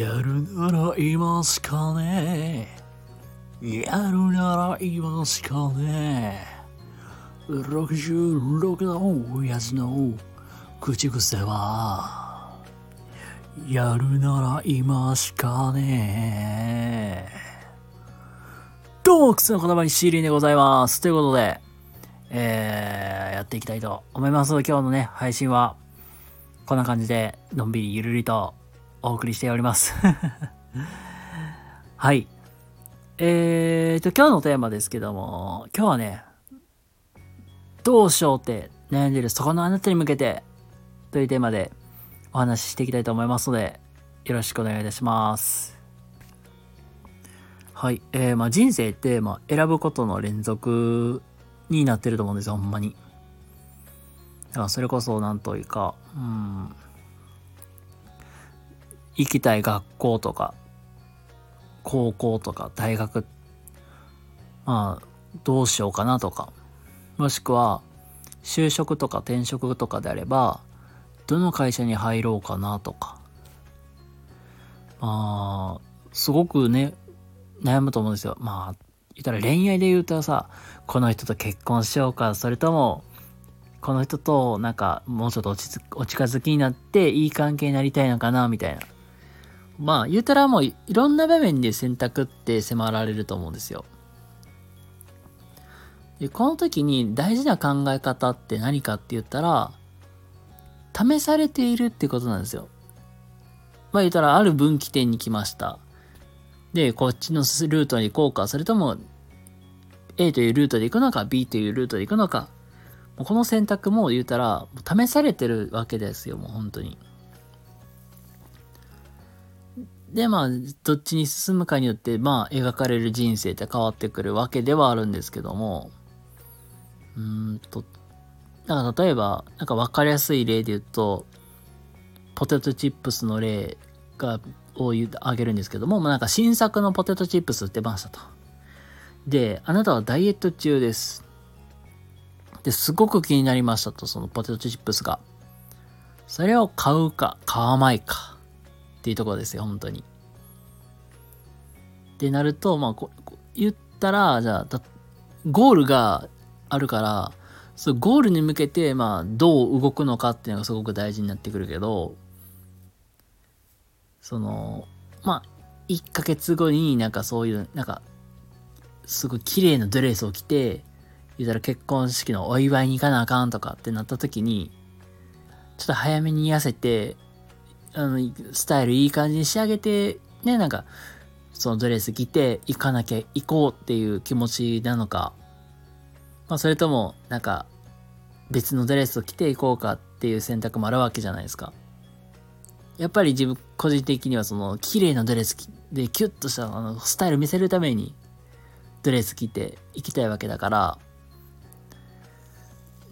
やるならいますかねやるならいますかね ?66 の親父の口癖は、やるならいますかねどうも、くつの塊シーリンでございます。ということで、えー、やっていきたいと思います。今日のね、配信は、こんな感じで、のんびりゆるりとお送りしております。はい。えーと、今日のテーマですけども、今日はね、どうしようって悩んでるそこのあなたに向けて、というテーマでお話ししていきたいと思いますので、よろしくお願いいたします。はい。えー、まあ人生って、まあ選ぶことの連続になってると思うんですよ、ほんまに。だからそれこそなんというか、うん、行きたい学校とか、高校とか大学、まあ、どうしようかなとか、もしくは、就職とか転職とかであれば、どの会社に入ろうかなとか、まあ、すごくね、悩むと思うんですよ。まあ、言ったら恋愛で言うとさ、この人と結婚しようか、それとも、この人となんかもうちょっとおち着お近づきになっていい関係になりたいのかな、みたいな。まあ、言うたらもういろんな場面で選択って迫られると思うんですよ。で、この時に大事な考え方って何かって言ったら、試されているってことなんですよ。まあ言ったらある分岐点に来ました。で、こっちのルートに行こうか、それとも A というルートで行くのか、B というルートで行くのか、この選択も言うたら、試されてるわけですよ、もう本当に。で、まあ、どっちに進むかによって、まあ、描かれる人生って変わってくるわけではあるんですけども、うんと、なんか例えば、なんか分かりやすい例で言うと、ポテトチップスの例が、を言う挙げるんですけども、まあ、なんか新作のポテトチップス売ってましたと。で、あなたはダイエット中です。で、すごく気になりましたと、そのポテトチップスが。それを買うか、買わないか。っていうところですよ、本当に。ってなると、まあ、ここ言ったら、じゃあ、ゴールがあるから、そのゴールに向けて、まあ、どう動くのかっていうのがすごく大事になってくるけど、その、まあ、1ヶ月後になんかそういう、なんか、すごい綺麗なドレスを着て、言ったら結婚式のお祝いに行かなあかんとかってなった時に、ちょっと早めに痩せて、あの、スタイルいい感じに仕上げて、ね、なんか、そのドレス着て行かなきゃ行こうっていう気持ちなのか、まあそれとも、なんか、別のドレスを着て行こうかっていう選択もあるわけじゃないですか。やっぱり自分、個人的にはその、綺麗なドレスでキュッとしたあのスタイル見せるために、ドレス着て行きたいわけだから、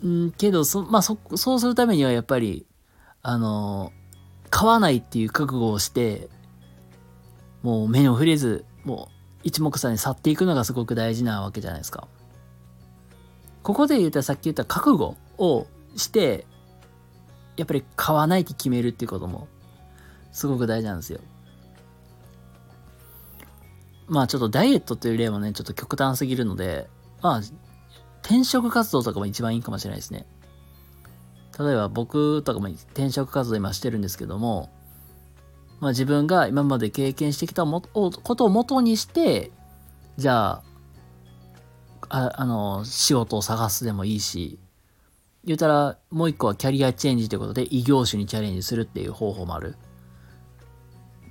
うんけど、そ、まあ、そ、そうするためにはやっぱり、あの、買わないっていう覚悟をして、もう目にも触れず、もう一目散に去っていくのがすごく大事なわけじゃないですか。ここで言ったらさっき言った覚悟をして、やっぱり買わないって決めるっていうことも、すごく大事なんですよ。まあちょっとダイエットという例もね、ちょっと極端すぎるので、まあ、転職活動とかも一番いいかもしれないですね。例えば僕とかも転職活動今してるんですけども、まあ自分が今まで経験してきたもことを元にして、じゃあ、ああの、仕事を探すでもいいし、言うたらもう一個はキャリアチェンジということで異業種にチャレンジするっていう方法もある。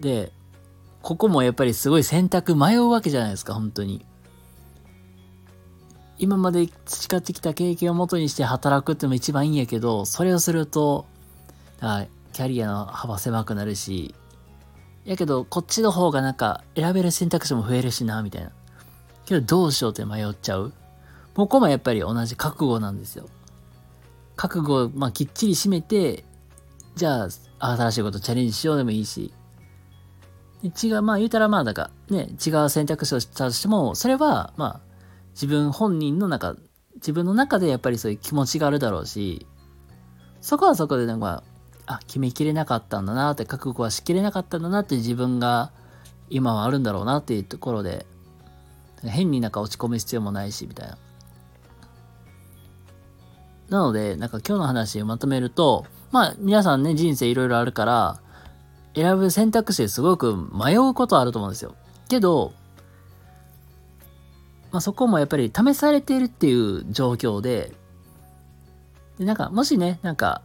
で、ここもやっぱりすごい選択迷うわけじゃないですか、本当に。今まで培ってきた経験をもとにして働くっても一番いいんやけど、それをすると、あキャリアの幅狭くなるし、やけど、こっちの方がなんか選べる選択肢も増えるしな、みたいな。けど、どうしようって迷っちゃう。ここもやっぱり同じ覚悟なんですよ。覚悟を、まあ、きっちり締めて、じゃあ、新しいことチャレンジしようでもいいし、違う、まあ言うたらまあ、だからね、違う選択肢をしたとしても、それは、まあ、自分本人の中、自分の中でやっぱりそういう気持ちがあるだろうし、そこはそこでなんか、あ、決めきれなかったんだなって、覚悟はしきれなかったんだなって自分が今はあるんだろうなっていうところで、変になんか落ち込む必要もないし、みたいな。なので、なんか今日の話をまとめると、まあ皆さんね、人生いろいろあるから、選ぶ選択肢ですごく迷うことあると思うんですよ。けど、まあそこもやっぱり試されているっていう状況で、でなんかもしね、なんか、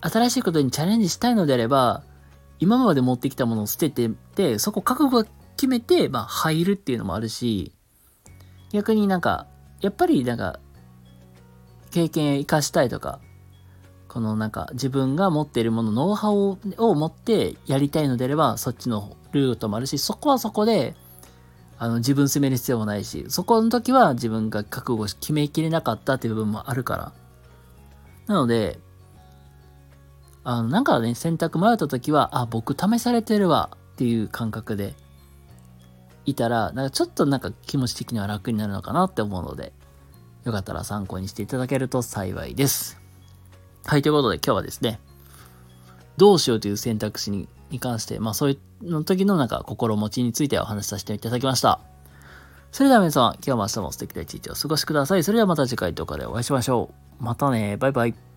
新しいことにチャレンジしたいのであれば、今まで持ってきたものを捨てて、で、そこ覚悟決めて、まあ入るっていうのもあるし、逆になんか、やっぱりなんか、経験を生かしたいとか、このなんか自分が持っているもの、ノウハウを持ってやりたいのであれば、そっちのルートもあるし、そこはそこで、あの自分責める必要もないし、そこの時は自分が覚悟し決めきれなかったっていう部分もあるから。なので、あの、なんかね、選択迷った時は、あ、僕試されてるわっていう感覚でいたら、なんかちょっとなんか気持ち的には楽になるのかなって思うので、よかったら参考にしていただけると幸いです。はい、ということで今日はですね、どうしようという選択肢にに関して、まあそういうの時のなんか心持ちについてお話しさせていただきました。それでは皆様、今日も明日も素敵な一日をお過ごしください。それではまた次回動画でお会いしましょう。またね、バイバイ。